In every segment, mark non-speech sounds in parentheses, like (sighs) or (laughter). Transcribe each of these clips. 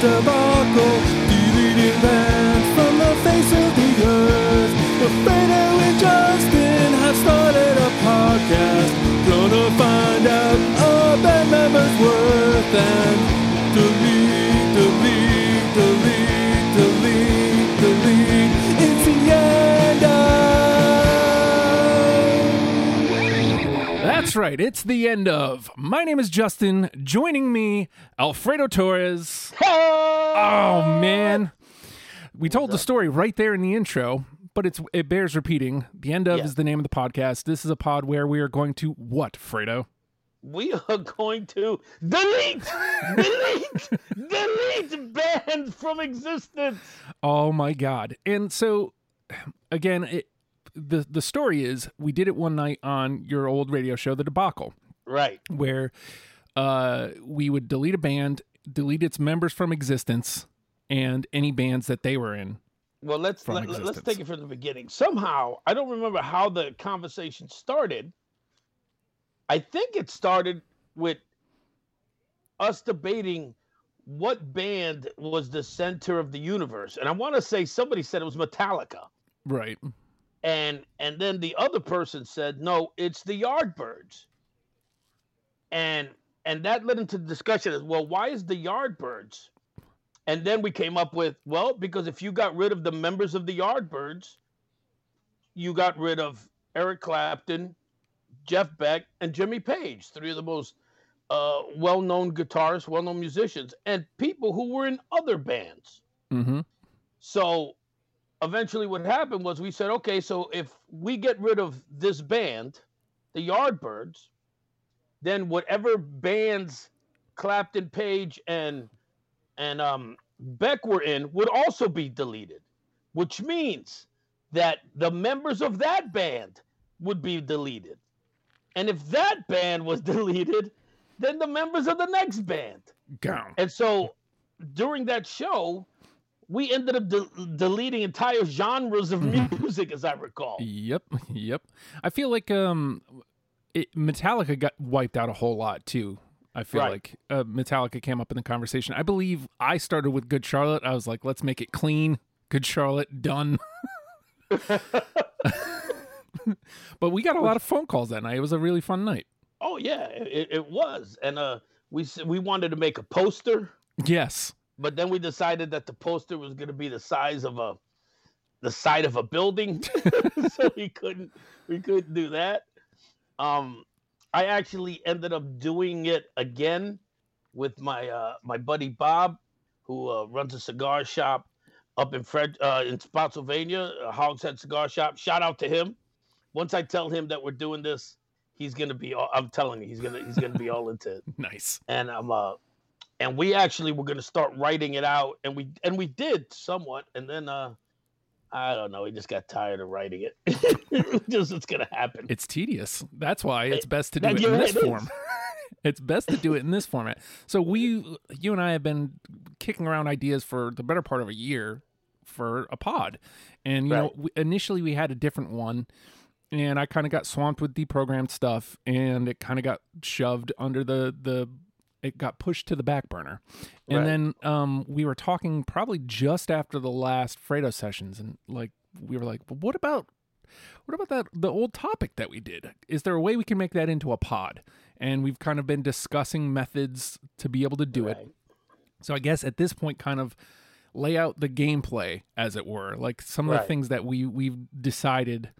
debacle, deleting That's right. It's the end of. My name is Justin. Joining me, Alfredo Torres. Oh man, we told the story right there in the intro, but it's it bears repeating. The end of Yeah. is the name of the podcast. This is a pod where we are going to what, Fredo? we are going to delete, delete, (laughs) delete bands from existence. Oh my god! And so, again, it, the the story is we did it one night on your old radio show, The Debacle. Right. where uh, we would delete a band, delete its members from existence, and any bands that they were in. Well, let's From let, us take it from the beginning. Somehow, I don't remember how the conversation started. I think it started with us debating what band was the center of the universe, and I want to say somebody said it was Metallica. Right. And and then the other person said no it's the yardbirds. And and that led into the discussion as well why is the yardbirds? And then we came up with well because if you got rid of the members of the yardbirds you got rid of eric clapton jeff beck and jimmy page three of the most uh, well-known guitarists well-known musicians and people who were in other bands. Mm-hmm. so eventually, what happened was we said, okay, so if we get rid of this band, the Yardbirds, then whatever bands Clapton, Page, and and um, Beck were in would also be deleted, which means that the members of that band would be deleted, and if that band was (laughs) deleted, then the members of the next band. Gone. And so during that show, we ended up de- deleting entire genres of music, as I recall. Yep. (laughs) Yep. I feel like um, it, Metallica got wiped out a whole lot too. I feel Right. like uh, Metallica came up in the conversation. I believe I started with Good Charlotte. I was like, let's make it clean. Good Charlotte, done. (laughs) but we got a lot of phone calls that night. It was a really fun night. Oh yeah, it, it was, and uh, we we wanted to make a poster, Yes. But then we decided that the poster was going to be the size of a the side of a building, (laughs) so we couldn't we couldn't do that. Um, I actually ended up doing it again with my uh, my buddy Bob, who uh, runs a cigar shop up in Fred uh, in Spotsylvania, a Hogshead Cigar Shop. Shout out to him. Once I tell him that we're doing this, he's gonna be. All, I'm telling you, he's gonna he's gonna be all into it (laughs) Nice. and I'm uh and we actually were gonna start writing it out and we and we did somewhat and then uh I don't know, we just got tired of writing it. (laughs) just it's gonna happen. It's tedious. That's why it's best to do that- it in this it form. (laughs) it's best to do it in this format. So we, you and I, have been kicking around ideas for the better part of a year for a pod, and you know, we, initially we had a different one, and I kind of got swamped with deprogrammed stuff, and it kind of got shoved under the the. It got pushed to the back burner, and Right. then um, we were talking probably just after the last Fredo sessions, and like we were like, well, what about what about that the old topic that we did? Is there a way we can make that into a pod? And we've kind of been discussing methods to be able to do it. So I guess at this point kind of lay out the gameplay as it were, like some of the things that we we've decided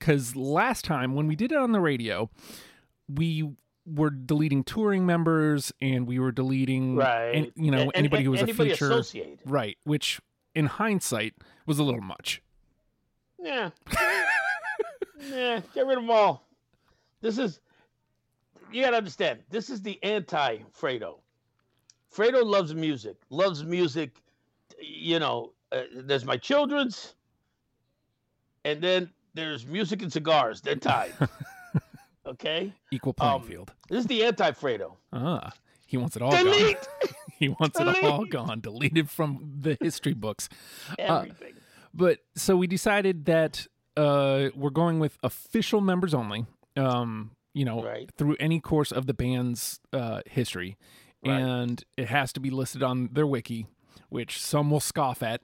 cuz last time when we did it on the radio, we were deleting touring members and we were deleting Right. an- you know And- and- anybody who was a feature associated. right, which in hindsight was a little much. Yeah. (laughs) yeah, get rid of them all. This is you gotta understand, this is the anti Fredo. Fredo loves music, loves music, you know, uh, there's my children's, and then there's music and cigars. They're tied. (laughs) okay? Equal playing Um, field. This is the anti Fredo. Ah, he wants it all gone. Delete (laughs) He wants it all gone, deleted from the history books. everything. But so we decided that uh, we're going with official members only. Um, you know, Right. through any course of the band's uh, history, Right. and it has to be listed on their wiki, which some will scoff at,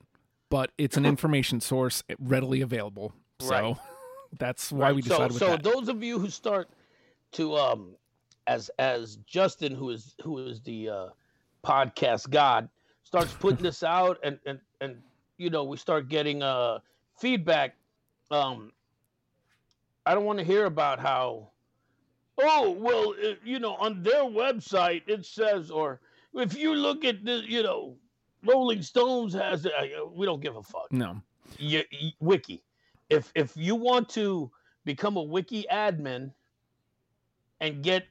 but it's an (laughs) information source readily available. So Right. That's why we so, decided with so that. those of you who start to um as as Justin who is who is the uh podcast god starts putting (laughs) this out and and and you know we start getting uh feedback um I don't want to hear about how oh well uh, you know on their website it says or if you look at the you know Rolling Stones has it, uh, we don't give a fuck no. y- y- wiki. If if you want to become a wiki admin and get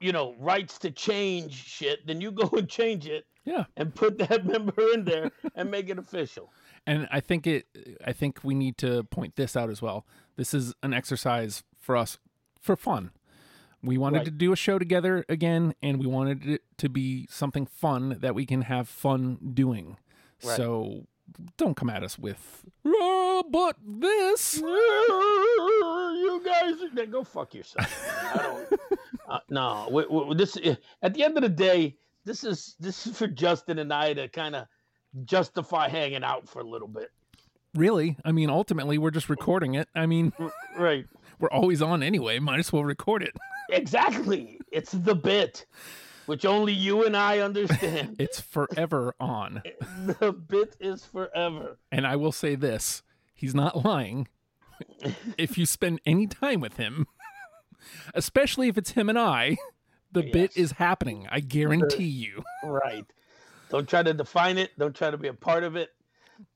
you know rights to change shit, then you go (laughs) and change it Yeah. and put that (laughs) member in there and make it official. And I think it I think we need to point this out as well. This is an exercise for us for fun. We wanted Right. to do a show together again and we wanted it to be something fun that we can have fun doing. Right. So don't come at us with "Ah, but this (laughs) you guys then go fuck yourself. I don't. Uh, no, we, we, this at the end of the day, this is this is for Justin and I to kind of justify hanging out for a little bit. really i mean ultimately we're just recording it i mean Right. (laughs) we're always on anyway might as well record it (laughs) Exactly. It's the bit, which only you and I understand. (laughs) it's forever on the bit is forever. and i will say this he's not lying if you spend any time with him (laughs) especially if it's him and i the bit is happening i guarantee you Right. Don't try to define it. Don't try to be a part of it.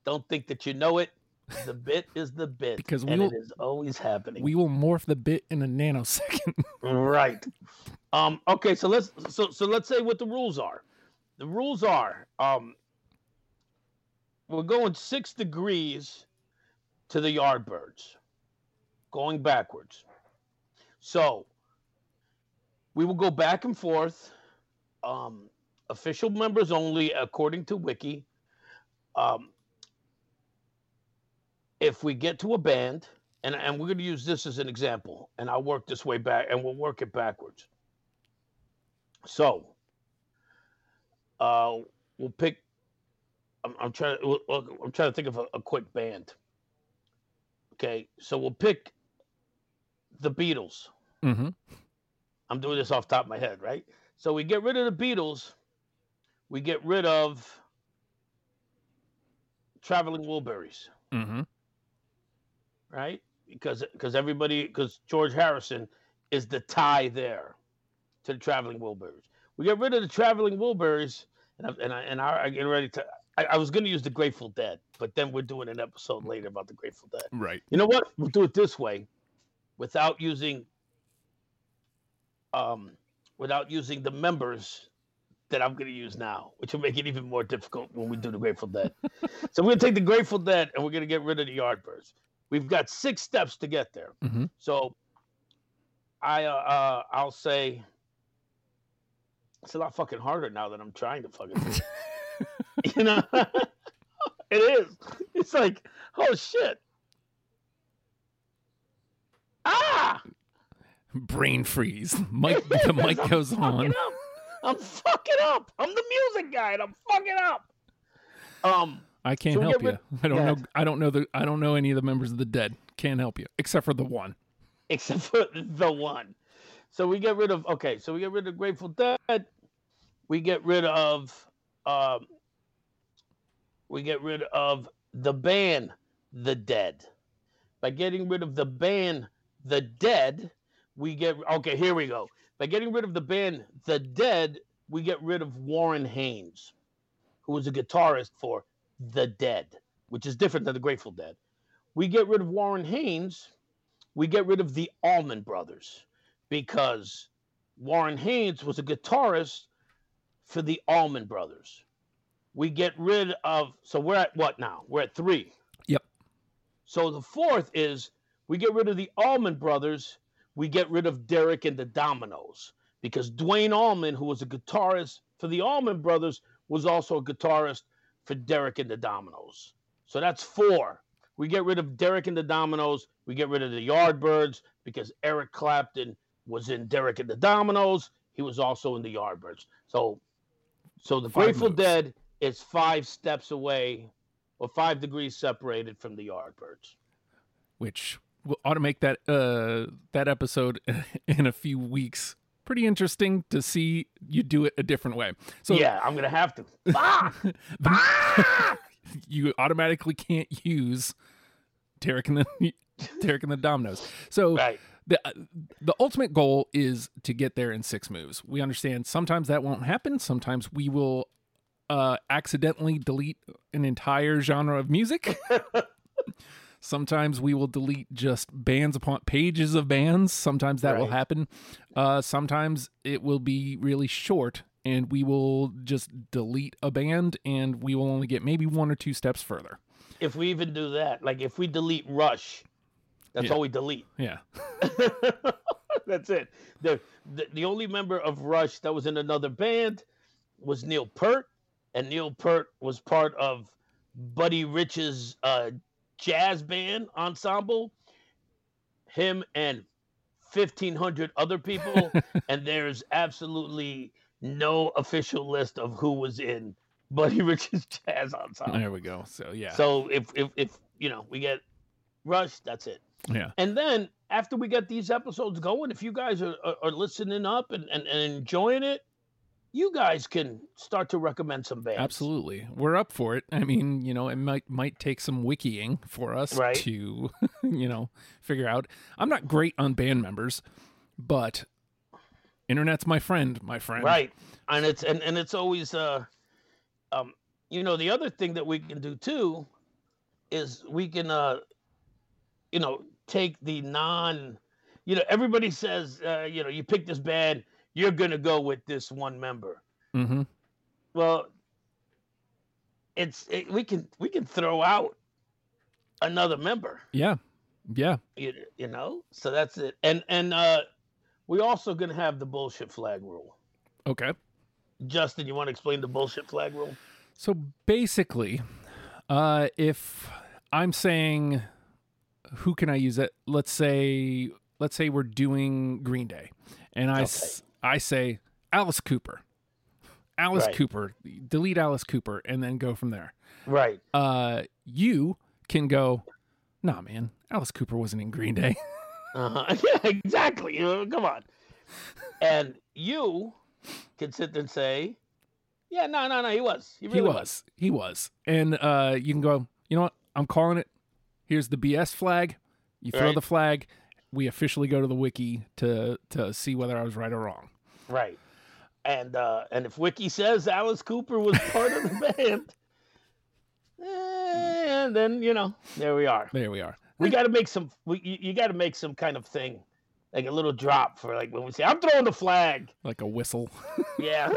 Don't think that you know it. The bit is the bit. Because we and will- it is always happening. we will morph the bit in a nanosecond (laughs) Right. Um, okay, so let's so so let's say what the rules are. The rules are um we're going six degrees to the Yardbirds, going backwards. So we will go back and forth. Um, official members only, according to Wiki. Um, if we get to a band, and, and we're going to use this as an example, and I'll work this way back, and we'll work it backwards. So, uh, we'll pick. I'm, I'm trying. I'm trying to think of a, a quick band. Okay, so we'll pick the Beatles. mm-hmm. I'm doing this off the top of my head, right? So we get rid of the Beatles. We get rid of Traveling Wilburys, Mm-hmm. Right? Because because everybody because George Harrison is the tie there to the Traveling Wilburys. We get rid of the Traveling Wilburys, and I, and I, and I, I get ready to. I, I was going to use the Grateful Dead, but then we're doing an episode later about the Grateful Dead. right You know what? We'll do it this way, without using, um, without using the members that I'm going to use now, which will make it even more difficult when we do the Grateful Dead. (laughs) so we're going to take the Grateful Dead and we're going to get rid of the Yardbirds. We've got six steps to get there. Mhm. So I, uh, uh, I'll say it's a lot fucking harder now that I'm trying to fucking. (laughs) you know, (laughs) it is. It's like, oh shit. Ah! brain freeze mike the (laughs) mic I'm goes fucking on. I'm fucking up. I'm the music guy, and I'm fucking up. Um, i can't So help you i don't know i don't know the i don't know any of the members of the dead can't help you except for the one except (laughs) for the one. So we get rid of okay. So we get rid of Grateful Dead. We get rid of um, we get rid of the band The Dead. By getting rid of the band The Dead, we get okay. Here we go. By getting rid of the band The Dead, we get rid of Warren Haynes, who was a guitarist for The Dead, which is different than the Grateful Dead. We get rid of Warren Haynes we get rid of the Allman Brothers because Warren Haynes was a guitarist for the Allman Brothers. We get rid of, so we're at what now? We're at three. Yep. So the fourth is we get rid of the Allman Brothers, we get rid of Derek and the Dominos because Duane Allman, who was a guitarist for the Allman Brothers, was also a guitarist for Derek and the Dominos. So that's four. We get rid of Derek and the Dominos. We get rid of the Yardbirds because Eric Clapton was in Derek and the Dominos. He was also in the Yardbirds. So So the Five Grateful moves. Dead is five steps away, or five degrees separated from the Yardbirds. which will ought to make that uh that episode (laughs) in a few weeks pretty interesting to see you do it a different way. So yeah, I'm gonna have to. Ah! (laughs) Ah! (laughs) you automatically can't use Derek and the (laughs) Derek and the Dominos. So right. the uh, the ultimate goal is to get there in six moves. We understand sometimes that won't happen. Sometimes we will uh, accidentally delete an entire genre of music. Sometimes we will delete just bands upon pages of bands. Sometimes that will happen. Uh, sometimes it will be really short. And we will just delete a band, and we will only get maybe one or two steps further. If we even do that, like if we delete Rush, that's Yeah. all we delete. Yeah, (laughs) That's it. The, the the only member of Rush that was in another band was Neil Peart, and Neil Peart was part of Buddy Rich's uh, jazz band ensemble. Him and fifteen hundred other people, (laughs) and there's absolutely no official list of who was in Buddy (laughs) Rich's jazz ensemble. there we go. So yeah, So if if if you know we get Rush, that's it. yeah. And then after we get these episodes going, if you guys are, are, are listening up and, and, and enjoying it, you guys can start to recommend some bands. Absolutely. We're up for it. I mean, you know, it might might take some wikiing for us Right. to, (laughs) you know, figure out. I'm not great on band members, but internet's my friend, my friend. Right. And it's and, and it's always uh um you know the other thing that we can do too is we can uh you know take the non you know everybody says uh you know you pick this band you're going to go with this one member. Mm-hmm. Well, it's it, we can we can throw out another member, Yeah. Yeah. you, you know. So that's it. And and uh we also gonna have the bullshit flag rule. Okay. Justin, you want to explain the bullshit flag rule? So basically, uh, if I'm saying, who can I use it? Let's say, let's say we're doing Green Day, and I, I say Alice Cooper, Alice Right. Cooper, delete Alice Cooper, and then go from there. Right. Uh, you can go, nah, man, Alice Cooper wasn't in Green Day. (laughs) Uh-huh. (laughs) Yeah, exactly. Come on. And you can sit there and say, "Yeah, no, no, no, he was. He, he really was, he was, and uh, you can go, you know what? I'm calling it. Here's the BS flag. You throw Right. the flag. We officially go to the wiki to to see whether I was right or wrong. Right. And uh and if Wiki says Alice Cooper was part of the (laughs) band, eh, then you know, there we are. There we are. We got to make some. We, you, you got to make some kind of thing, like a little drop for like when we say, "I'm throwing the flag." Like a whistle. (laughs) Yeah.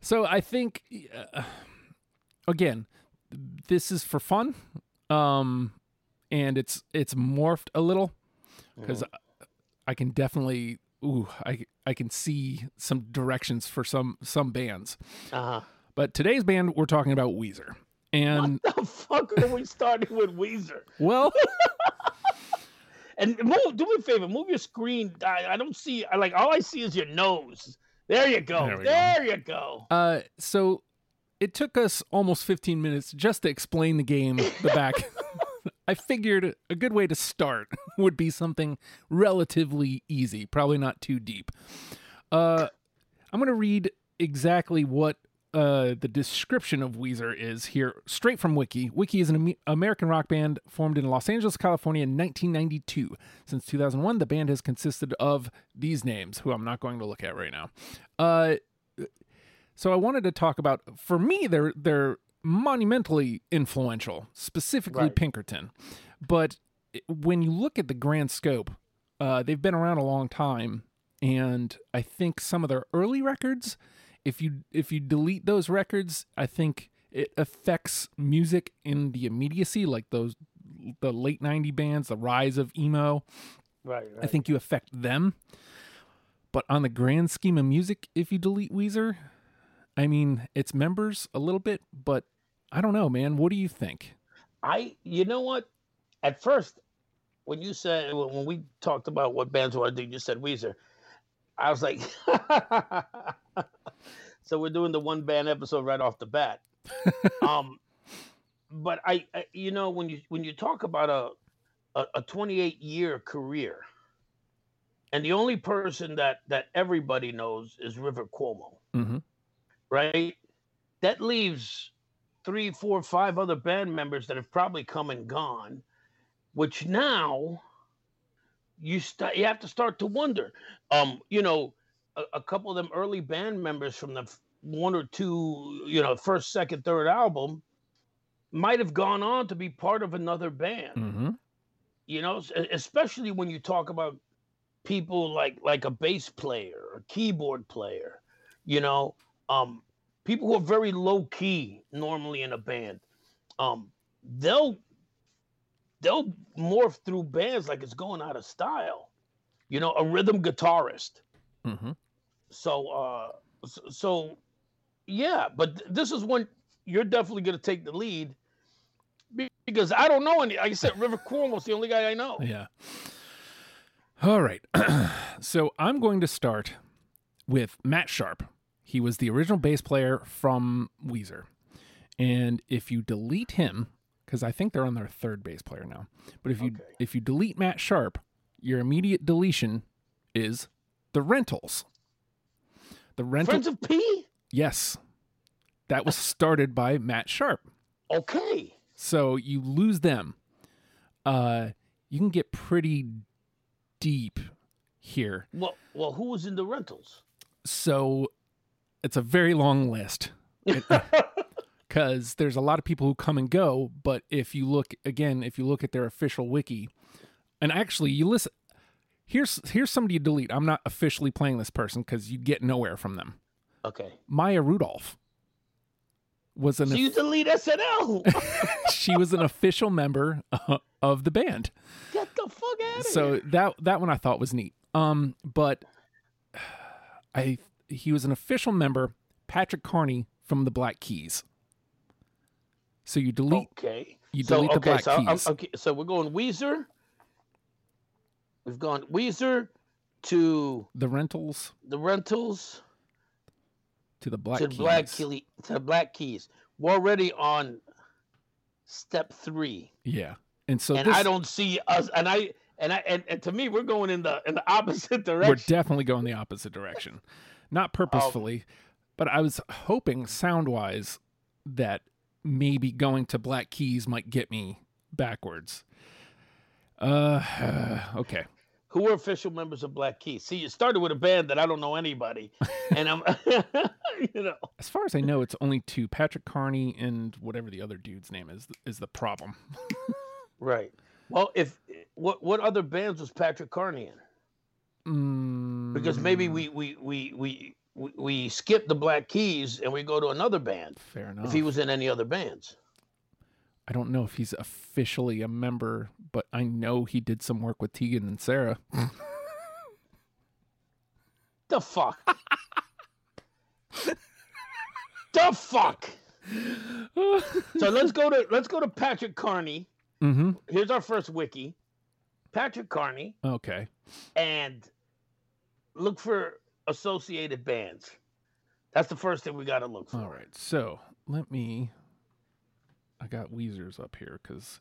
So I think, uh, again, this is for fun, um, and it's it's morphed a little because I can definitely, ooh, I I can see some directions for some some bands. Uh huh. But today's band, we're talking about Weezer, and The fuck are we starting with Weezer? (laughs) well, (laughs) And move. Do me a favor. Move your screen. I, I don't see. I like all I see is your nose. There you go. There There, go. you go. uh, so it took us almost 15 minutes just to explain the game, the back. (laughs) I figured a good way to start (laughs) would be something relatively easy, probably not too deep. Uh, I'm going to read exactly what uh, the description of Weezer is here, straight from Wiki. Wiki is an American rock band formed in Los Angeles, California in 1992. Since 2001, the band has consisted of these names, who I'm not going to look at right now. Uh, so I wanted to talk about, for me, they're they're monumentally influential, specifically Right. Pinkerton. But when you look at the grand scope, uh, they've been around a long time, and I think some of their early records, if you if you delete those records, I think it affects music in the immediacy, like those the late '90 bands, the rise of emo. Right. right. I think you affect them. But on the grand scheme of music, if you delete Weezer, I mean, it's members a little bit, but I don't know, man. What do you think? I, you know what? At first, when you said when we talked about what bands want to do, you said Weezer. I was like, (laughs) so we're doing the one band episode right off the bat. (laughs) um, but I, I, you know, when you when you talk about a a, a 28 year career, and the only person that that everybody knows is River Cuomo, Mm-hmm. Right? That leaves three, four, five other band members that have probably come and gone, which now you start you have to start to wonder. Um, you know, a, a couple of them early band members from the f- one or two, you know, first, second, third album might have gone on to be part of another band Mm-hmm. you know especially when you talk about people like like a bass player or keyboard player you know um people who are very low key normally in a band um they'll they'll morph through bands like it's going out of style you know a rhythm guitarist Mm-hmm. so uh so, so yeah but th- this is when you're definitely going to take the lead because i don't know any like i said river cuomo's the only guy i know Yeah. All right. (clears throat) so I'm going to start with Matt Sharp. He was the original bass player from Weezer. And if you delete him, because I think they're on their third bass player now, but if you Okay. if you delete Matt Sharp, your immediate deletion is the rentals. The rental friends of p yes. That was started by Matt Sharp. okay So you lose them. Uh you can get pretty deep here. well well who was in the rentals So it's a very long list because (laughs) there's a lot of people who come and go. But if you look again, if you look at their official wiki, and actually you listen, here's here's somebody you delete. I'm not officially playing this person because you get nowhere from them. okay Maya Rudolph was an so you delete snl (laughs) she was an official member uh, of the band. get the fuck out of so here that that one I thought was neat. Um, but (sighs) I he was an official member, Patrick Carney from the Black Keys. So you delete okay you so delete the Black so Keys. okay so we're going weezer we've gone weezer to the rentals the rentals to the Black to Keys. black Keys, to the black keys we're already on step three Yeah, and so and this, i don't see us and i and i and, and to me we're going in the in the opposite (laughs) direction. we're definitely going the opposite direction, not purposefully, but I was hoping sound wise that maybe going to Black Keys might get me backwards. Uh, (sighs) okay. who were official members of Black Keys? See, you started with a band that I don't know anybody, and I'm, (laughs) you know, As far as I know, it's only two: Patrick Carney and whatever the other dude's name is. Is the problem? (laughs) right. Well, if what what other bands was Patrick Carney in? Mm, Because maybe we we we we we, we skip the Black Keys and we go to another band. fair enough. If he was in any other bands, I don't know if he's officially a member, but I know he did some work with Tegan and Sara. the fuck, the fuck. So let's go to let's go to Patrick Carney. mm-hmm. Here's our first wiki. Patrick Carney. Okay. And look for associated bands. That's the first thing we got to look for. All right. So let me. I got Weezer's up here because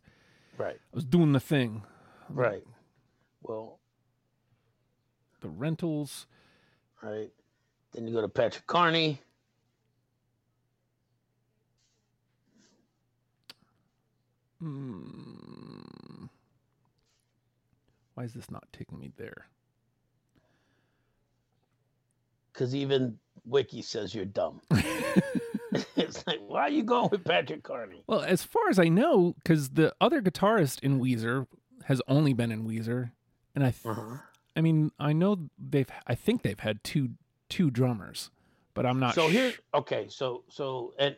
Right, I was doing the thing. right. Well, The rentals. right. Then you go to Patrick Carney. Mm, why is this not taking me there? Because even Wiki says you're dumb. (laughs) (laughs) it's like, why are you going with Patrick Carney? Well, as far as I know, because the other guitarist in Weezer has only been in Weezer, and I, th- Uh-huh. I mean, I know they've, I think they've had two two drummers, but I'm not. So sh- here, okay, so so and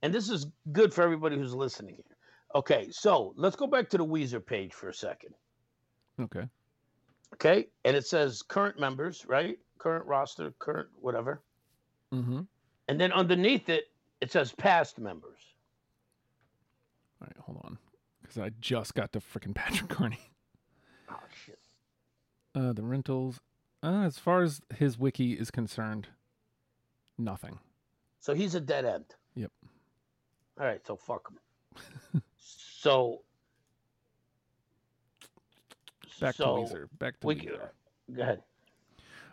and this is good for everybody who's listening here. Okay, so let's go back to the Weezer page for a second. Okay. Okay, and it says current members, right? Current roster, current whatever. Mm-hmm. And then underneath it, it says past members. All right, hold on, because I just got to freaking (laughs) Patrick Carney. Oh shit. Uh, the rentals. Uh, as far as his wiki is concerned, nothing. So he's a dead end. Yep. All right, so fuck him. (laughs) so Back so to Weezer. Back to we Weezer. go ahead.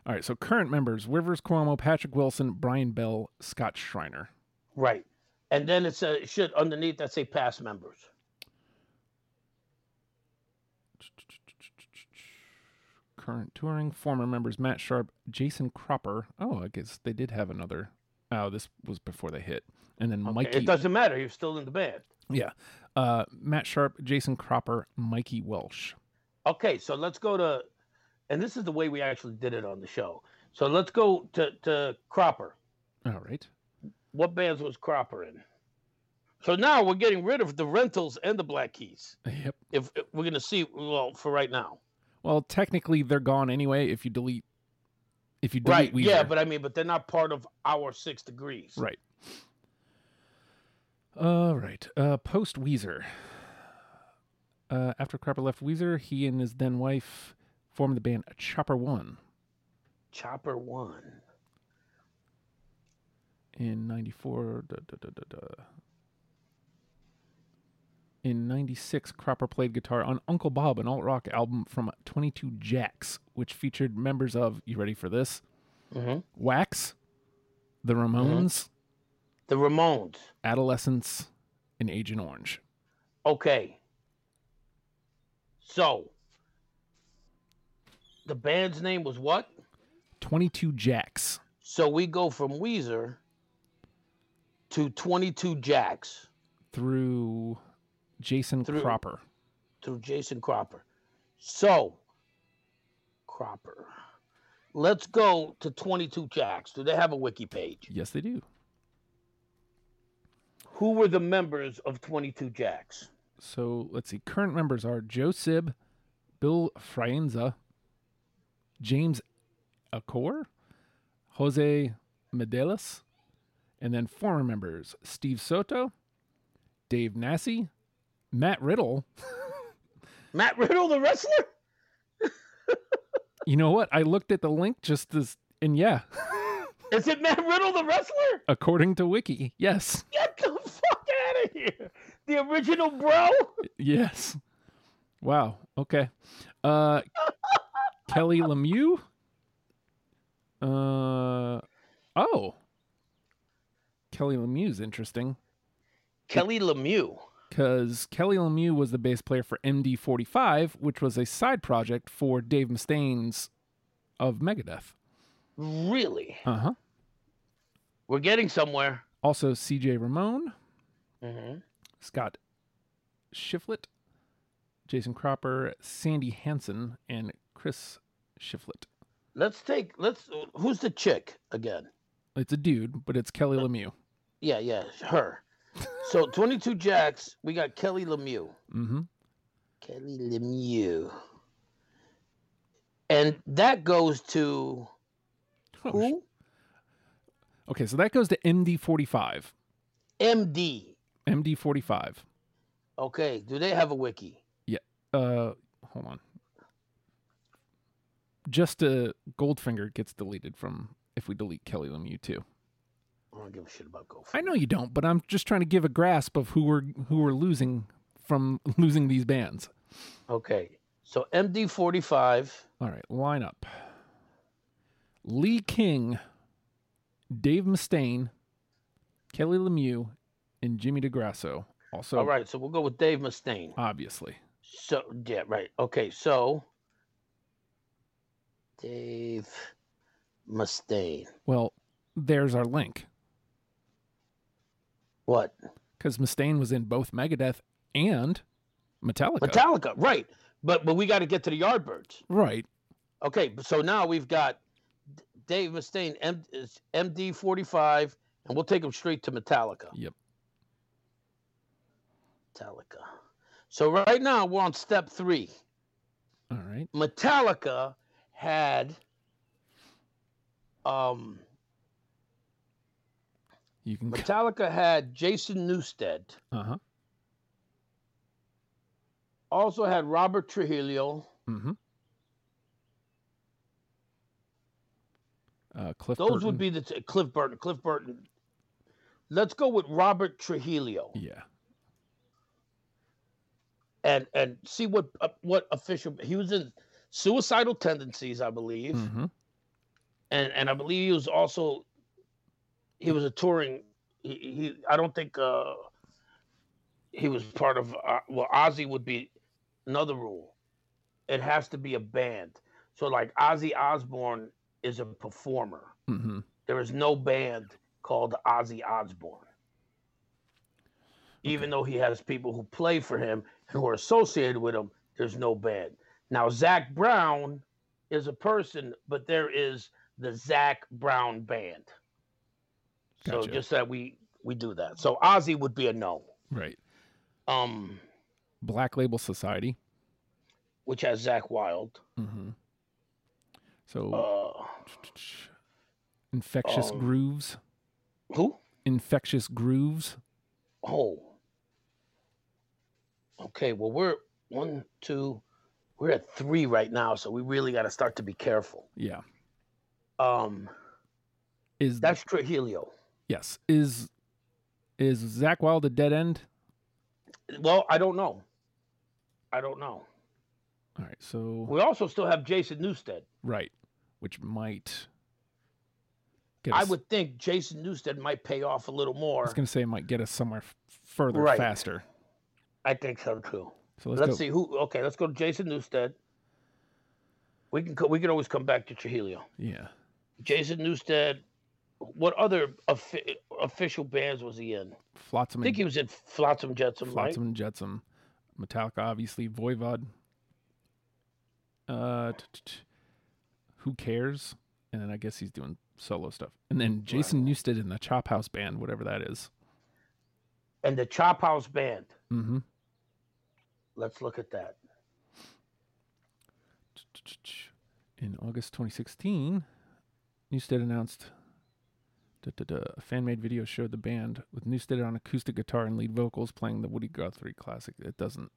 All right. So current members: Rivers Cuomo, Patrick Wilson, Brian Bell, Scott Shriner. Right. And then it's a it should underneath that say past members. Current touring former members: Matt Sharp, Jason Cropper. Oh, I guess they did have another. Oh, this was before they hit. And then Okay, Mikey. It doesn't matter. You're still in the band. Yeah. Uh, Matt Sharp, Jason Cropper, Mikey Welsh. Okay, so let's go to, and this is the way we actually did it on the show. So let's go to to Cropper. All right. What bands was Cropper in? So now we're getting rid of the rentals and the Black Keys. Yep. If, if we're gonna see, well, for right now, Well, technically, they're gone anyway. If you delete, if you delete right? Weezer. Yeah, but I mean, but they're not part of our six degrees. Right. All right. Uh, Post Weezer. Uh, after Cropper left Weezer, he and his then wife formed the band Chopper One Chopper One. in '94. Da, da, da. In '96, Cropper played guitar on Uncle Bob, an alt rock album from 22 Jacks, which featured members of, you ready for this? Mm-hmm. Wax, The Ramones, The Ramones. Adolescents, and Agent Orange. Okay. So the band's name was what? 22 Jacks. So we go from Weezer to 22 Jacks through Jason Through- Cropper. through Jason Cropper. So, Cropper. Let's go to 22 Jacks. Do they have a wiki page? Yes, they do. Who were the members of 22 Jacks? So let's see. Current members are Joe Sib, Bill Frienza, James Acor, Jose Medeles, and then former members Steve Soto, Dave Nassie, Matt Riddle. (laughs) Matt Riddle, the wrestler? You know what? I looked at the link just as, and yeah, (laughs) Is it Matt Riddle, the wrestler? according to Wiki, yes, Get the fuck out of here. The original bro? yes. Wow. Okay. Uh, Kelly Lemieux. Uh, oh. Kelly Lemieux's interesting Kelly Lemieux. because Kelly Lemieux was the bass player for MD45, which was a side project for Dave Mustaine's of Megadeth. Really? Uh huh. We're getting somewhere. Also, CJ Ramone, Mm-hmm. Scott Shiflett, Jason Cropper, Sandy Hansen, and Chris Shiflett. Let's take, let's, who's the chick again? It's a dude, but it's Kelly Lemieux. Yeah, yeah, her. So 22 Jacks, we got Kelly Lemieux. Mm-hmm. Kelly Lemieux. And that goes to who? Okay, so that goes to MD45. MD. MD45. Okay, do they have a wiki? Yeah. Uh, hold on. Just a Goldfinger gets deleted from if we delete Kelly Lemieux too. I don't give a shit about Goldfinger. I know you don't, but I'm just trying to give a grasp of who we're who we're losing from (laughs) losing these bands. Okay, so MD 45. All right, line up. Lee Ving, Dave Mustaine, Kelly Lemieux, and Jimmy DeGrasso. Also, All right, so we'll go with Dave Mustaine. obviously. So yeah, right. Okay, so Dave Mustaine. Well, there's our link What? because Mustaine was in both Megadeth and Metallica. Metallica, right? But but we got to get to the Yardbirds. right. Okay, so now we've got Dave Mustaine, M- MD 45, and we'll take him straight to Metallica. Yep. Metallica. So right now we're on step three. All right. Metallica had um You can. Metallica had Jason Newsted. Uh huh. Also had Robert Trujillo. Mm-hmm. Uh, Cliff. Those Burton. would be the t- Cliff Burton. Cliff Burton. let's go with Robert Trujillo Yeah. And and see what uh, what official he was in suicidal tendencies, I believe, hmm and and I believe he was also he was a touring. He, he I don't think uh, he was part of. Uh, well, Ozzy would be another rule. It has to be a band. So like Ozzy Osbourne is a performer. hmm There is no band called Ozzy Osbourne. Even though he has people who play for him who are associated with him, there's no band. Now, Zac Brown is a person, but there is the Zac Brown Band. So just that we we do that. So Ozzy would be a no. Right. Um, Black Label Society. which has Zakk Wylde. hmm So Uh, infectious um, grooves. who? Infectious grooves. Oh. Okay, well we're one, two, we're at three right now, so we really got to start to be careful. Yeah. Um, Is that's Trujillo. yes. Is is Zakk Wylde a dead end? Well, I don't know. I don't know. All right. So We also still have Jason Newsted. right, which might. Get I would think Jason Newsted might pay off a little more. I was gonna say it might get us somewhere f- further Right. faster. I think so too. So let's, Let's, go. see who. Okay, let's go to Jason Newsted. We can co- we can always come back to Trujillo. Yeah. Jason Newsted. What other offi- official bands was he in? Flotsam I think he was in Flotsam Jetsam, right? Flotsam and Jetsam, Metallica, obviously, Voivod. Uh, t- t- t- who cares? And then I guess he's doing solo stuff. And then Jason Newsted in the Chop House band, whatever that is. And the Chop House Band. Mm-hmm. Let's look at that. In August 2016, Newsted announced a fan-made video showed the band with Newsted on acoustic guitar and lead vocals playing the Woody Guthrie classic. It doesn't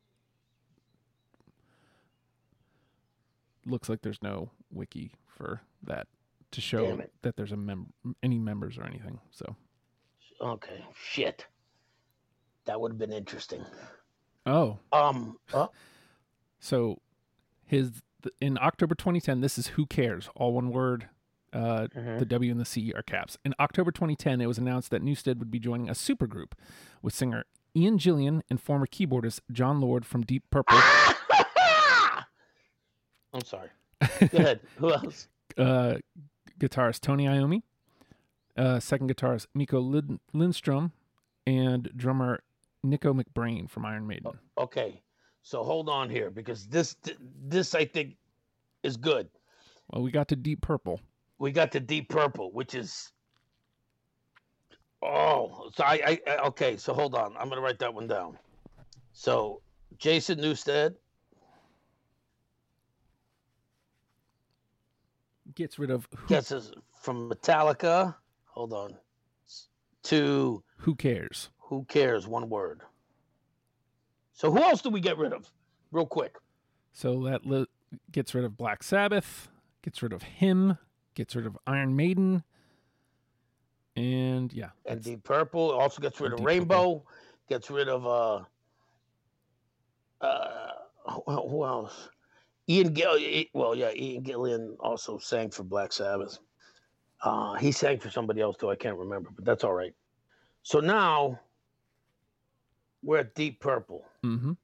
looks like there's no wiki for that to show that there's a mem- any members or anything. So, Okay, shit. That would have been interesting. Oh, Um, uh, So his in October 2010, this is Who Cares, all one word. Uh, Mhm. The W and the C are caps. In October 2010, it was announced that Newsted would be joining a supergroup with singer Ian Gillan and former keyboardist Jon Lord from Deep Purple, (laughs) I'm sorry. Go ahead. Who (laughs) else? uh, guitarist Tony Iommi, uh, second guitarist Miko Lid- Lindstrom, and drummer Nicko McBrain from Iron Maiden. Okay, so hold on here because this this I think is good. Well, we got to Deep Purple. We got to Deep Purple, which is oh, so I, I okay. So hold on, I'm gonna write that one down. So Jason Newsted, Gets rid of Who, gets us from Metallica. Hold on, to who Cares. Who cares? One word. So who else do we get rid of? Real quick. So that li- gets rid of Black Sabbath, gets rid of him, gets rid of Iron Maiden, and yeah, And Deep Purple also gets rid of Deep Rainbow. Gets rid of uh uh who else? Ian Gill. Well, yeah, Ian Gillan also sang for Black Sabbath. Uh, he sang for somebody else too. I can't remember, but that's all right. So now we're at Deep Purple. mhm.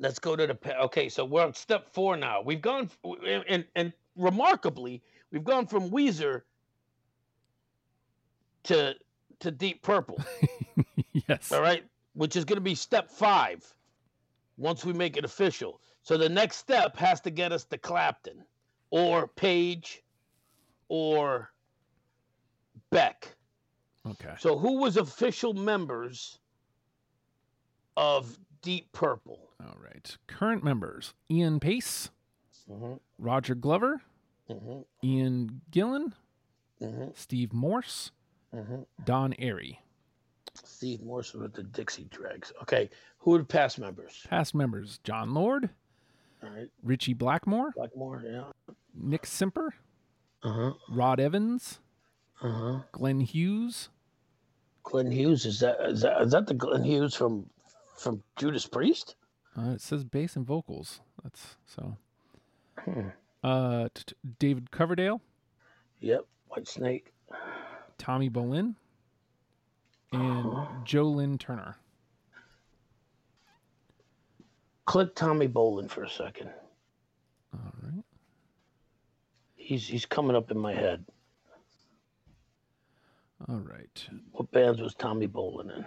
Let's go to the pa- okay. So we're on step four now. We've gone and and, and remarkably, we've gone from Weezer to to Deep Purple. (laughs) yes, All right, which is going to be step five once we make it official. So the next step has to get us to Clapton or Page or Beck. okay. So who was official members of Deep Purple? All right. Current members: Ian Paice, Mm-hmm, Roger Glover, mm-hmm, Ian Gillan, mm-hmm, Steve Morse, mm-hmm. Don Airey. Steve Morse with the Dixie Dregs. Okay, who are the past members? Past members: Jon Lord, All right, Ritchie Blackmore, Blackmore. Yeah. Nick Simper, Uh huh. Rod Evans, Uh huh. Glenn Hughes, Glenn Hughes is that is that is that the Glenn Hughes from from Judas Priest? Uh, it says bass and vocals. That's so. Hmm. Uh, t- David Coverdale, Yep, Whitesnake. Tommy Bolin, and Joe Lynn Turner. Click Tommy Bolin for a second. All right. He's he's coming up in my head. All right. What bands was Tommy Bolin in?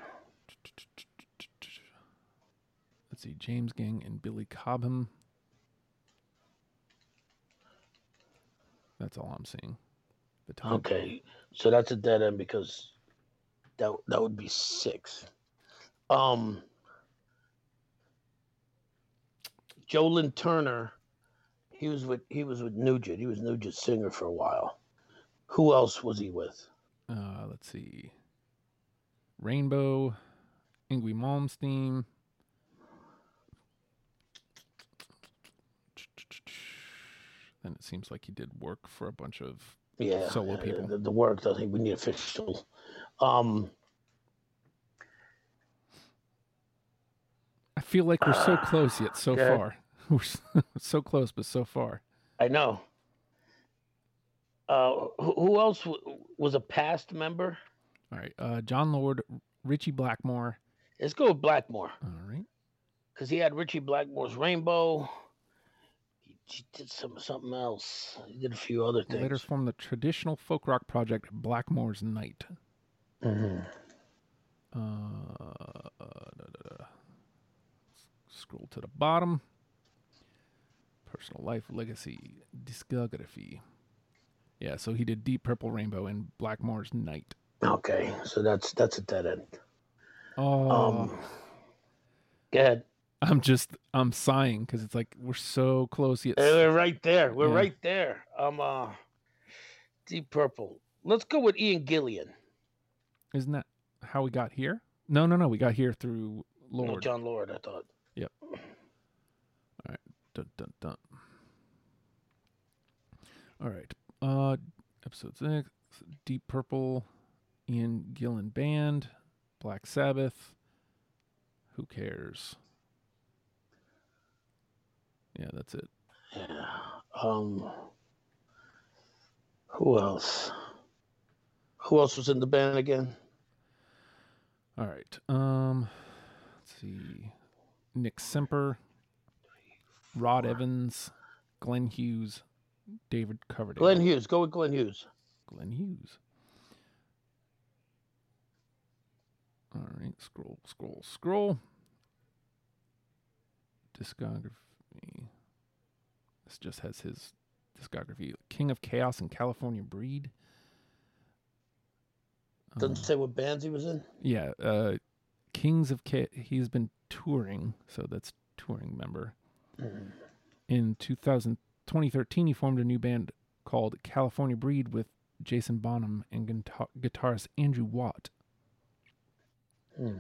Let's see. James Gang and Billy Cobham. That's all I'm seeing. The. Okay, so that's a dead end because that that would be six. Um, Joe Lynn Turner, he was with he was with Nugent. He was Nugent's singer for a while. Who else was he with? Uh, let's see. Rainbow, Yngwie Malmsteen. Then it seems like he did work for a bunch of. Yeah, Solo yeah, people. The, the work. I think we need official. Um, I feel like we're so close yet so Okay. far. (laughs) We're so close, but so far. I know. Uh, who, who else w- was a past member? All right. Uh, Jon Lord, Ritchie Blackmore. Let's go with Blackmore. All right. because he had Ritchie Blackmore's Rainbow. He, he did some something else. He did a few other things. Later formed the traditional folk rock project Blackmore's Night. Mhm. Uh, uh, da, da, da. Scroll to the bottom. Personal life, legacy, discography. Yeah, so he did Deep Purple Rainbow and Blackmore's Night. Okay, so that's that's a dead end. Oh, Um, Go ahead. I'm just I'm sighing because it's like we're so close yet. Hey, We're right there. We're Yeah. right there. Um, uh, Deep Purple. Let's go with Ian Gillan. Isn't that how we got here? No, no, no. We got here through No, Lord. Jon Lord. I thought. Yep. All right. Dun, dun, dun. All right. Uh, episode six. Deep Purple, Ian Gillan Band, Black Sabbath. Who cares? Yeah, that's it. Yeah. Um. Who else? Who else was in the band again? All right. Um, let's see. Nick Simper, Rod Evans, Glenn Hughes, David Coverdale. Glenn Hughes. Go with Glenn Hughes. Glenn Hughes. All right, scroll, scroll, scroll. Discography. This just has his discography. King of Chaos and California Breed. Doesn't Um, say what bands he was in. yeah, uh, Kings of Chaos. He's been touring, so that's touring member. Mhm. In 2000, 2013, he formed a new band called California Breed with Jason Bonham and guitar- guitarist Andrew Watt. Hmm.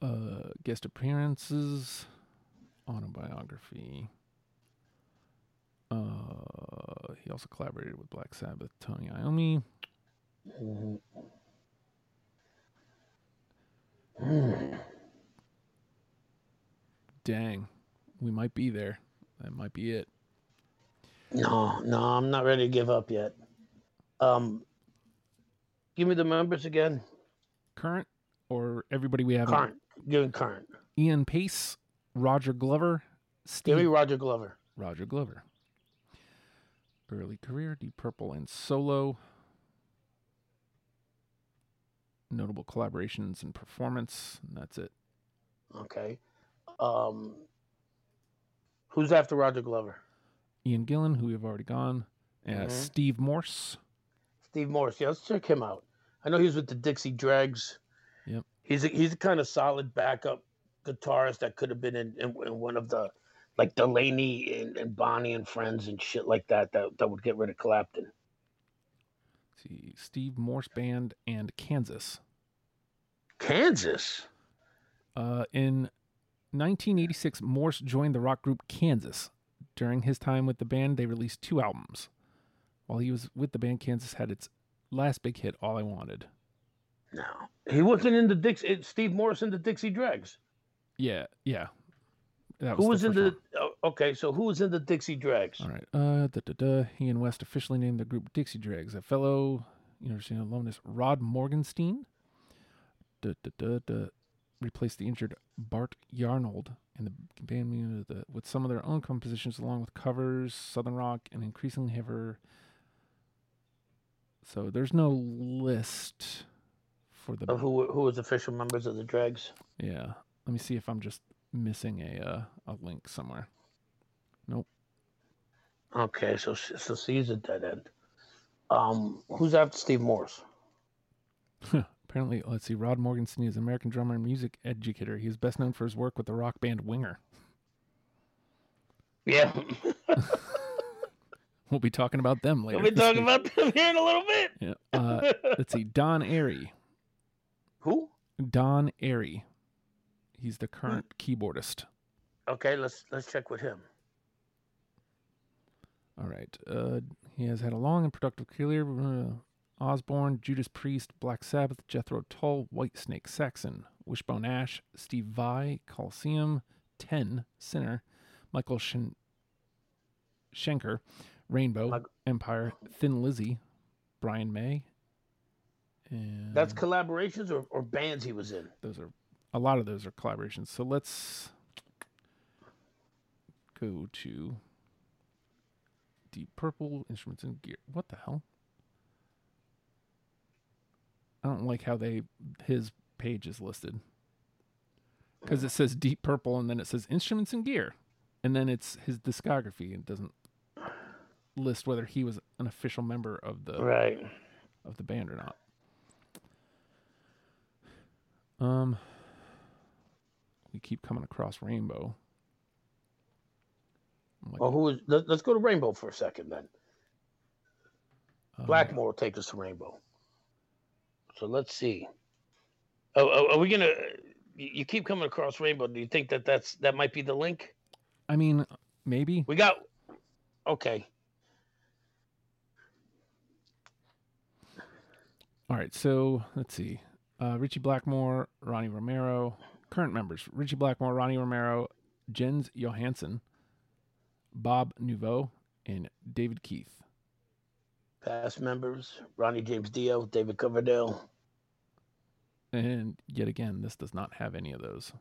Uh, guest appearances, autobiography. Uh, he also collaborated with Black Sabbath, Tony Iommi. Dang, we might be there. That might be it. No, no, I'm not ready to give up yet. Um, give me the members again. Current or everybody we have? Current. Give me current. Ian Paice, Roger Glover, me Roger Glover. Roger Glover. Early career, Deep Purple and solo. Notable collaborations and performance. And that's it. Okay. Um, who's after Roger Glover? Ian Gillan, who we've already gone. Uh, Mhm. Steve Morse. Steve Morse. Yeah, let's check him out. I know he was with the Dixie Dregs. Yep. He's a, he's a kind of solid backup guitarist that could have been in, in, in one of the like Delaney and, and Bonnie and Friends and shit like that that, that would get rid of Clapton. Let's see, Steve Morse Band and Kansas. Kansas. Uh, in 1986, Morse joined the rock group Kansas. During his time with the band, they released two albums. While he was with the band, Kansas had its last big hit, All I Wanted. No, he wasn't in the Dix. it- Steve Morris in the Dixie Dregs. Yeah, yeah. That Who was in the? one. oh, okay, so who was in the Dixie Dregs? All right. Uh, da, da, da. He and West officially named the group Dixie Dregs. A fellow University alumnus, Rod Morgenstein, da, da, da, da, replaced the injured Bart Yarnold in the band the, with some of their own compositions, along with covers, Southern rock, and increasingly heavier. So there's no list for the. Of who who was official members of the Dregs? Yeah. Let me see if I'm just missing a uh, a link somewhere. Nope. Okay, so so C's a dead end. Um, who's after Steve Morse? (laughs) Apparently, let's see. Rod Morgenstein is an American drummer and music educator. He is best known for his work with the rock band Winger. Yeah, (laughs) We'll be talking about them later. we'll be talking (laughs) about them here in a little bit. Yeah. Uh, let's see. Don Airey. Who? Don Airey. He's the current keyboardist. Okay, let's let's check with him. All right. Uh, he has had a long and productive career. Uh, Osbourne, Judas Priest, Black Sabbath, Jethro Tull, Whitesnake Saxon, Wishbone Ash, Steve Vai, Colosseum, Ten, Sinner, Michael Shen- Schenker, Rainbow, Empire, Thin Lizzy, Brian May. And That's collaborations or, or bands he was in. those are a lot of those are collaborations. So let's go to Deep Purple instruments and gear. What the hell? I don't like how they his page is listed because it says Deep Purple and then it says instruments and gear, and then it's his discography. It doesn't list whether he was an official member of the Right. of the band or not. Um, we keep coming across Rainbow. Like, Well, who is? Let, let's go to Rainbow for a second then. uh, Blackmore will take us to Rainbow. So let's see. Oh, oh, are we gonna? You you keep coming across Rainbow. Do you think that that's that might be the link? I mean, maybe. We got. Okay. All right, so let's see. Uh, Ritchie Blackmore, Ronnie Romero, current members: Ritchie Blackmore, Ronnie Romero, Jens Johansson, Bob Nouveau, and David Keith. Past members: Ronnie James Dio, David Coverdale. And yet again, this does not have any of those.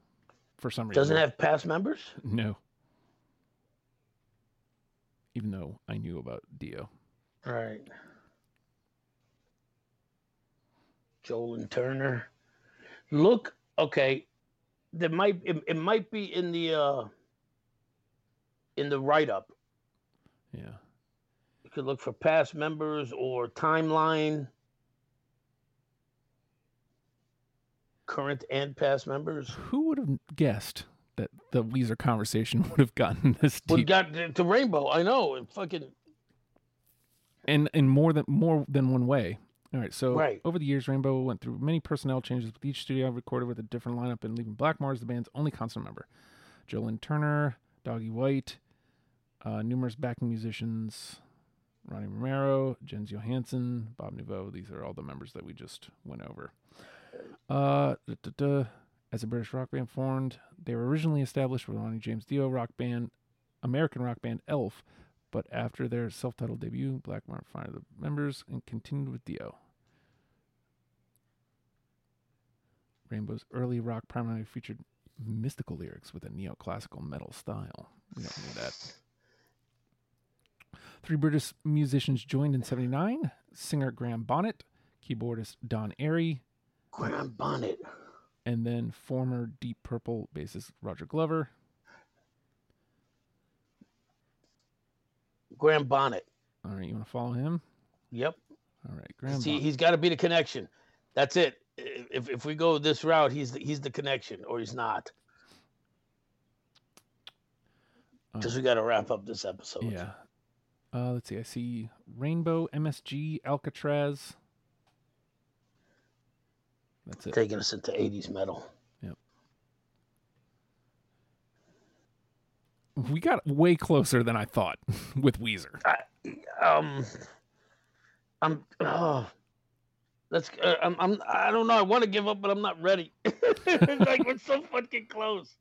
For some reason, Doesn't have past members. No. Even though I knew about Dio. All right. Joe Lynn Turner. Look, okay. There might it, it might be in the uh in the write up. Yeah. You could look for past members or timeline. Current and past members. Who would have guessed that the Weezer conversation (laughs) would have gotten this We deep got to, to Rainbow. I know. And fucking and in more than more than one way? All right, so Right. over the years, Rainbow went through many personnel changes with each studio recorded with a different lineup and leaving Blackmore as the band's only constant member. Joe Lynn Turner, Doogie White, uh, numerous backing musicians, Ronnie Romero, Jens Johansson, Bob Nouveau. These are all the members that we just went over. Uh, duh, duh, duh. As a British rock band formed, they were originally established with Ronnie James Dio rock band, American rock band Elf, but after their self-titled debut, Blackmore fired the members and continued with Dio. Rainbow's early rock primarily featured mystical lyrics with a neoclassical metal style. We don't need that. Three British musicians joined in 79 singer Graham Bonnet, keyboardist Don Airey, Graham Bonnet. and then former Deep Purple bassist Roger Glover. Graham Bonnet. All right, you want to follow him? Yep. All right, Graham See, Bonnet. he's got to be the connection. That's it. If if we go this route, he's the, he's the connection, or he's not. Because we got to wrap up this episode. Yeah. Uh, let's see. I see Rainbow, MSG, Alcatrazz. That's it. Taking us into '80s metal. Yep. We got way closer than I thought (laughs) with Weezer. I, Um, I'm. Oh, Let's. Uh, I'm, I'm. I don't know. I want to give up, but I'm not ready. (laughs) it's like we're so fucking close.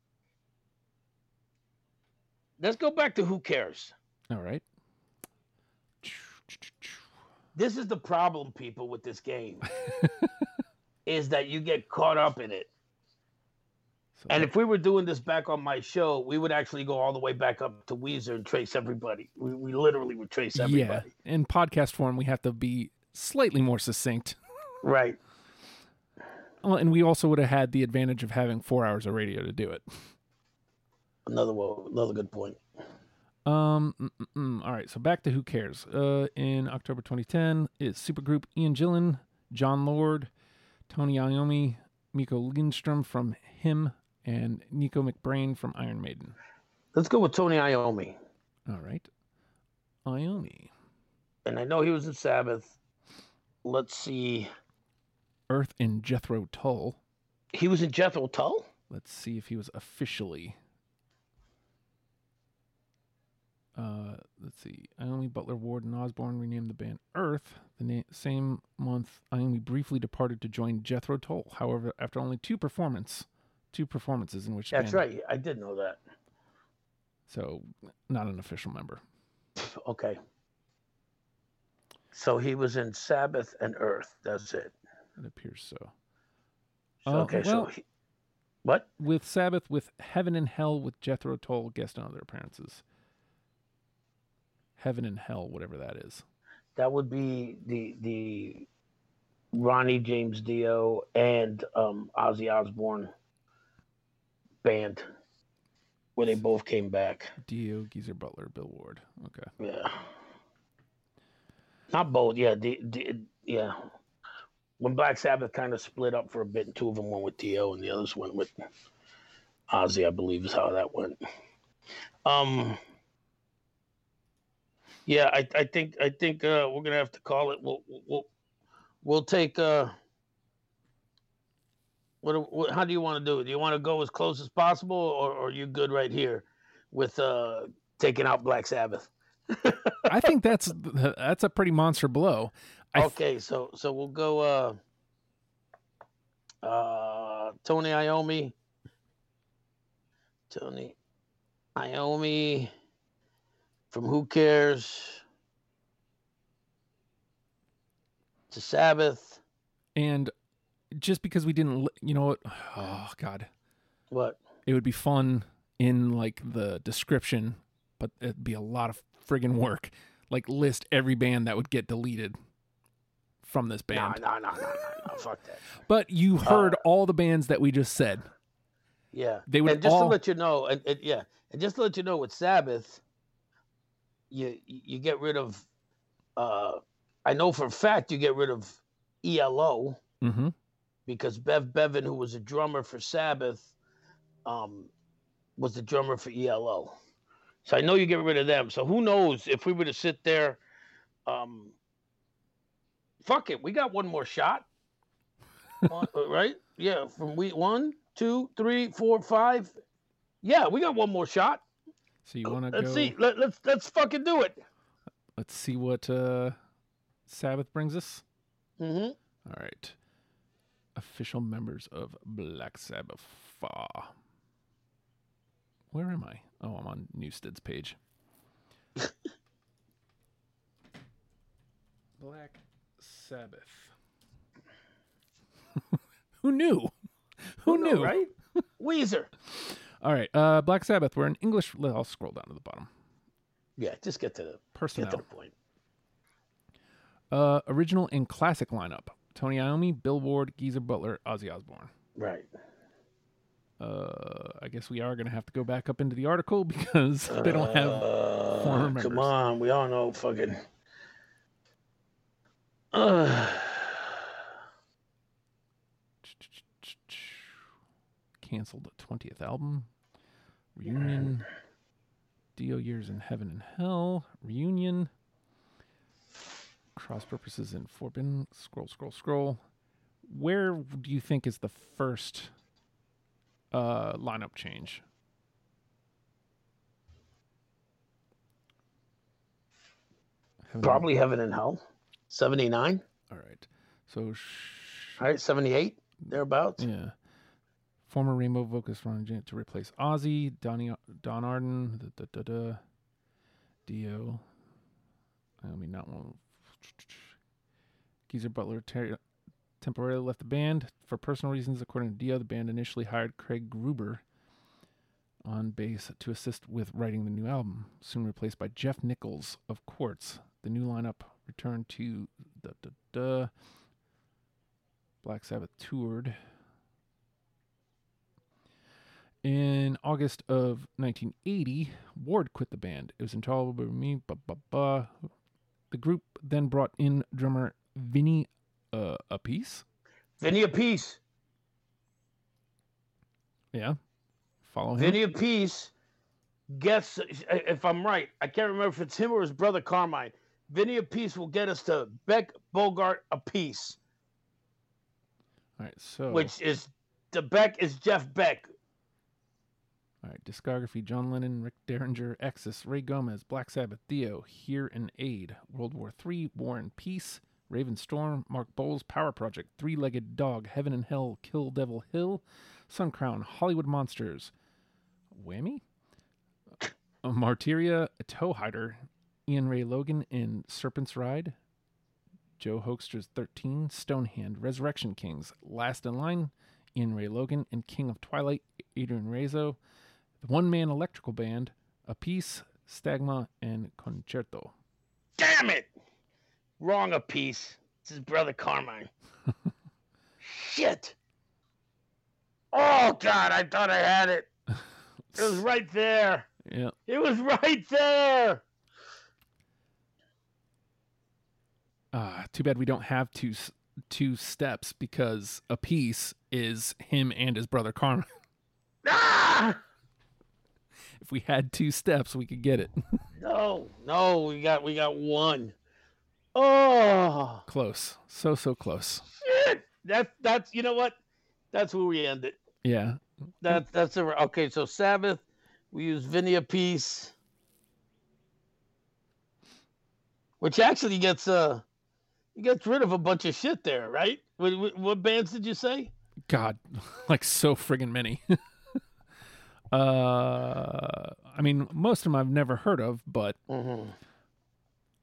Let's go back to who cares. All right. This is the problem, people, with this game, (laughs) is that you get caught up in it. So And if we were doing this back on my show, we would actually go all the way back up to Weezer and trace everybody. We, we literally would trace everybody. yeah, everybody. in podcast form, we have to be slightly more succinct. Right. Well, and we also would have had the advantage of having four hours of radio to do it. Another another good point. Um. mm, mm, mm. All right. So back to who cares. Uh, in October 2010, is supergroup Ian Gillan, Jon Lord, Tony Iommi, Mikko Lindström from Him, and Nicko McBrain from Iron Maiden. Let's go with Tony Iommi. All right. Iommi, And I know he was in Sabbath. Let's see. Earth, in Jethro Tull. He was in Jethro Tull? Let's see if he was officially. Uh, let's see. Iommi, Butler, Ward, and Osbourne renamed the band Earth. The na- same month, Iommi briefly departed to join Jethro Tull. However, after only two performance, two performances in which That's band- right. I did know that. So, not an official member. Okay. So he was in Sabbath and Earth. That's it. It appears so. Uh, okay. well- so he, what? With Sabbath, with Heaven and Hell, with Jethro Tull, guest on other appearances. Heaven and Hell, whatever that is. That would be the the Ronnie James Dio and um, Ozzy Osbourne band, where they both came back. Dio, Geezer Butler, Bill Ward. Okay. Yeah. Not both. Yeah. The, the, yeah. When Black Sabbath kind of split up for a bit, and two of them went with Dio, and the others went with Ozzy. I believe is how that went. Um. Yeah, I, I think I think uh, we're gonna have to call it. We'll we'll we'll take. Uh, what, what how do you want to do it? Do you want to go as close as possible, or, or are you good right here with uh, taking out Black Sabbath? I think that's that's a pretty monster blow. I th- okay, so so we'll go uh uh Tony Iommi. Tony Iommi from Who Cares to Sabbath. and just because we didn't, you know what? Oh God, What? it would be fun in like the description, but it'd be a lot of friggin' work. Like list every band that would get deleted from this band. no, no, no, no, no. Fuck that. But you heard Uh, all the bands that we just said. Yeah. They would and just to let you know, and, and yeah, and just to let you know, with Sabbath, you you get rid of. uh I know for a fact you get rid of ELO Mm-hmm. because Bev Bevan, who was a drummer for Sabbath, um, was the drummer for ELO. So I know you get rid of them. So who knows if we were to sit there, um, fuck it, we got one more shot, (laughs) One- uh, right? Yeah, from week one, two, three, four, five. Yeah, we got one more shot. So you want to Let's go? see. Let, let's let's fucking do it. Let's see what uh, Sabbath brings us. hmm All right. Official members of Black Sabbath. Fa. Where am I? Oh, I'm on Newsted's page. (laughs) Black Sabbath. (laughs) Who knew? Who knew? Right? (laughs) Weezer. All right. Uh, Black Sabbath. We're in English. I'll scroll down to the bottom. Yeah, just get to the get Personnel. to the point. Uh, original and classic lineup: Tony Iommi, Bill Ward, Geezer Butler, Ozzy Osbourne. Right. Uh, I guess we are going to have to go back up into the article (laughs) because they don't have. former Uh, members. Come on, we all know fucking. Uh, (sighs) Canceled the 20th album. Reunion. Dio Years in Heaven and Hell. Reunion. Cross purposes in Forbidden. Scroll, scroll, scroll. Where do you think is the first uh, lineup change? Heaven and- probably Heaven and Hell. 79. All right. So, sh- All right, 78, thereabouts. yeah. Former Rainbow vocalist Ron Jan- to replace Ozzy, Donny, Don Arden, da, da, da, da, Dio. I mean, not one. Geezer Butler ter- temporarily left the band for personal reasons. According to Dio, the band initially hired Craig Gruber on bass to assist with writing the new album, soon replaced by Geoff Nicholls of Quartz. The new lineup returned to da. Black Sabbath toured. In August of 1980, Ward quit the band. It was intolerable to me. The group then brought in drummer Vinny uh, Appice. Vinny Appice. Yeah. Follow him. Vinny Appice gets, if I'm right, I can't remember if it's him or his brother Carmine. Vinny Appice will get us to Beck Bogert Appice, All right. So, which is the Beck is Jeff Beck. all right. Discography John Lennon, Rick Derringer, Exodus, Ray Gomez, Black Sabbath, Dio, Hear 'n Aid, World War III, War and Peace, Raven Storm, Mark Boals, Power Project, Three Legged Dog, Heaven and Hell, Kill Devil Hill, Sun Crown, Hollywood Monsters, Whammy, (laughs) uh, Martyria, Toe Hider, Ian Ray Logan in Serpent's Ride, Joe Hoekster's 13, Stonehand, Resurrection Kings, Last in Line, Ian Ray Logan, and King of Twilight, Adrian Rezo, the one man electrical band, Appice, Stagma, and Concerto. Damn it! Wrong Appice. It's his brother Carmine. (laughs) Shit. Oh God, I thought I had it. It was right there. Yeah. It was right there. Uh, too bad we don't have two two steps because Appice is him and his brother Carmine. (laughs) Ah! if we had two steps, we could get it. (laughs) No, no, we got we got one. Oh close, so so close. shit! That's that's you know what? That's where we end it. Yeah, That's that's a, okay. So Sabbath, we use Vinny Piece, which actually gets uh, gets rid of a bunch of shit there, right? What, what, what bands did you say? God, (laughs) like so friggin' many. (laughs) uh, I mean, most of them I've never heard of, but Mm-hmm.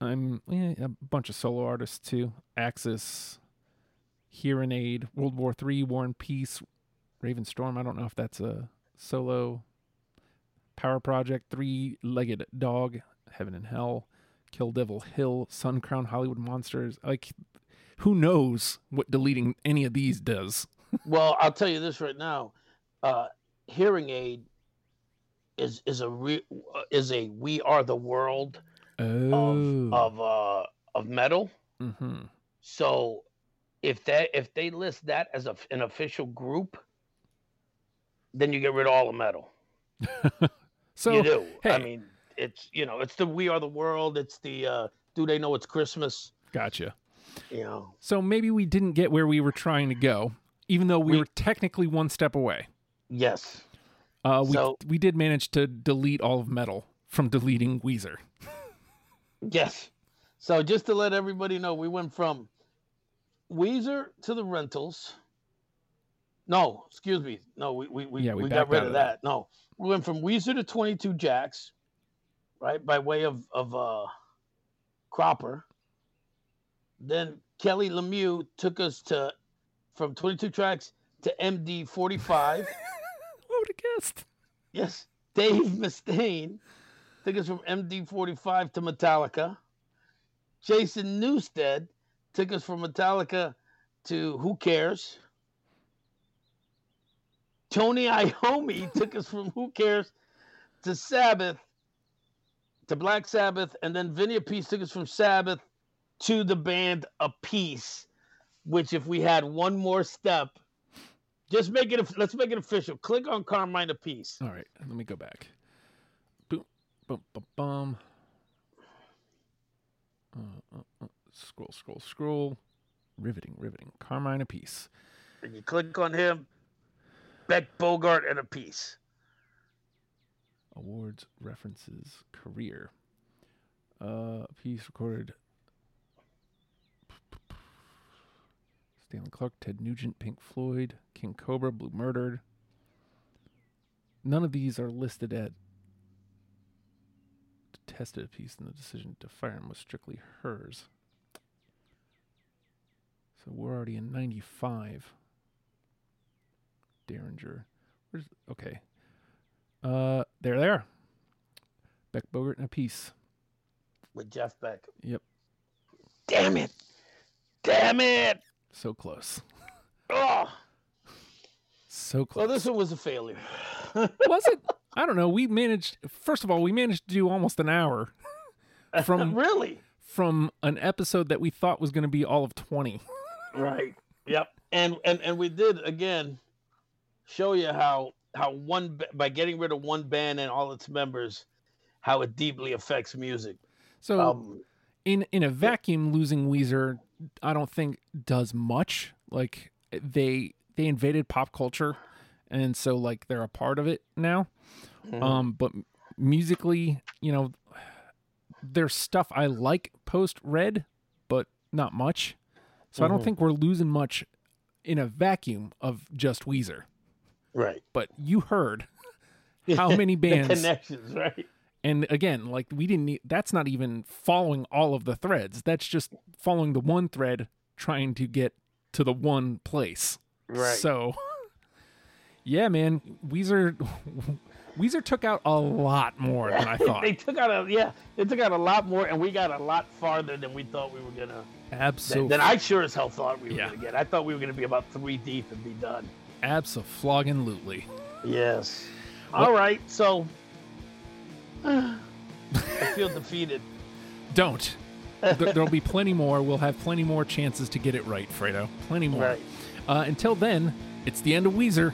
I'm yeah, a bunch of solo artists too. Axis, Hearing Aid, World War Three, War and Peace, Raven Storm. I don't know if that's a solo. Power Project, Three Legged Dog, Heaven and Hell, Kill Devil Hill, Sun Crown, Hollywood Monsters. Like, who knows what deleting any of these does? (laughs) Well, I'll tell you this right now. Uh, hearing aid is is a re, uh, is a we are the world Oh, of of uh, of metal. hmm So if that if they list that as a, an official group, then you get rid of all the metal. (laughs) so you do. I mean, it's you know, it's the We Are the World. It's the uh, Do They Know It's Christmas? gotcha. You know, So maybe we didn't get where we were trying to go, even though we, We- were technically one step away. yes. Uh, we So- we did manage to delete all of metal from deleting Weezer. Yes. So just to let everybody know, we went from Weezer to the rentals. No, excuse me. No, we we, we, Yeah, we we got rid of of that. No. We went from Weezer to 22 Jacks, right? By way of of uh Cropper. Then Kelly Lemieux took us to from 22 Jacks to MD 45. (laughs) Who would have guessed? Yes. Dave Mustaine us from MD45 to Metallica. Jason Newsted took us from Metallica to Who Cares. Tony Iommi (laughs) took us from Who Cares to Sabbath, to Black Sabbath, and then Vinny took us from Sabbath to the band Appice, which if we had one more step, just make it, let's make it official. Click on Carmine Appice. All right, let me go back. Boom, boom, bum. Uh, uh, uh, scroll, scroll, scroll. Riveting, riveting. Carmine Appice. and you click on him, Beck Bogert and a piece. Awards, references, career. Uh, piece recorded. Stanley Clarke, Ted Nugent, Pink Floyd, King Cobra, Blue Murdered. None of these are listed at tested a piece and the decision to fire him was strictly hers. So we're already in 95. Derringer. Where's okay. Uh there they are. Beck Bogert and Appice. with Jeff Beck. Yep. Damn it! Damn it! So close. Oh, So close. well, this one was a failure. (laughs) was it? I don't know. We managed first of all, we managed to do almost an hour (laughs) from really? from an episode that we thought was going to be all of 20. Right. Yep. And and and we did again show you how how one by getting rid of one band and all its members, how it deeply affects music. So Um, in in a vacuum losing Weezer I don't think does much. Like they they invaded pop culture and so like they're a part of it now. mhm. Um but musically, you know, there's stuff I like post Red, but not much. So I don't Mhm. think we're losing much in a vacuum of just Weezer. right. But you heard (laughs) how many bands connections, right? and again, like we didn't need that's not even following all of the threads. That's just following the one thread trying to get to the one place. Right. So (laughs) yeah, man, Weezer (laughs) Weezer took out a lot more than I (laughs) thought. they took out a yeah, they took out a lot more, and we got a lot farther than we thought we were gonna. Absolutely. than I sure as hell thought we were Yeah. gonna get. I thought we were gonna be about three deep and be done. Absolutely. Yes. All right. So (sighs) I feel (laughs) defeated. Don't. There, there'll be plenty more. We'll have plenty more chances to get it right, Fredo. Plenty more. Right. Uh, until then, it's the end of Weezer.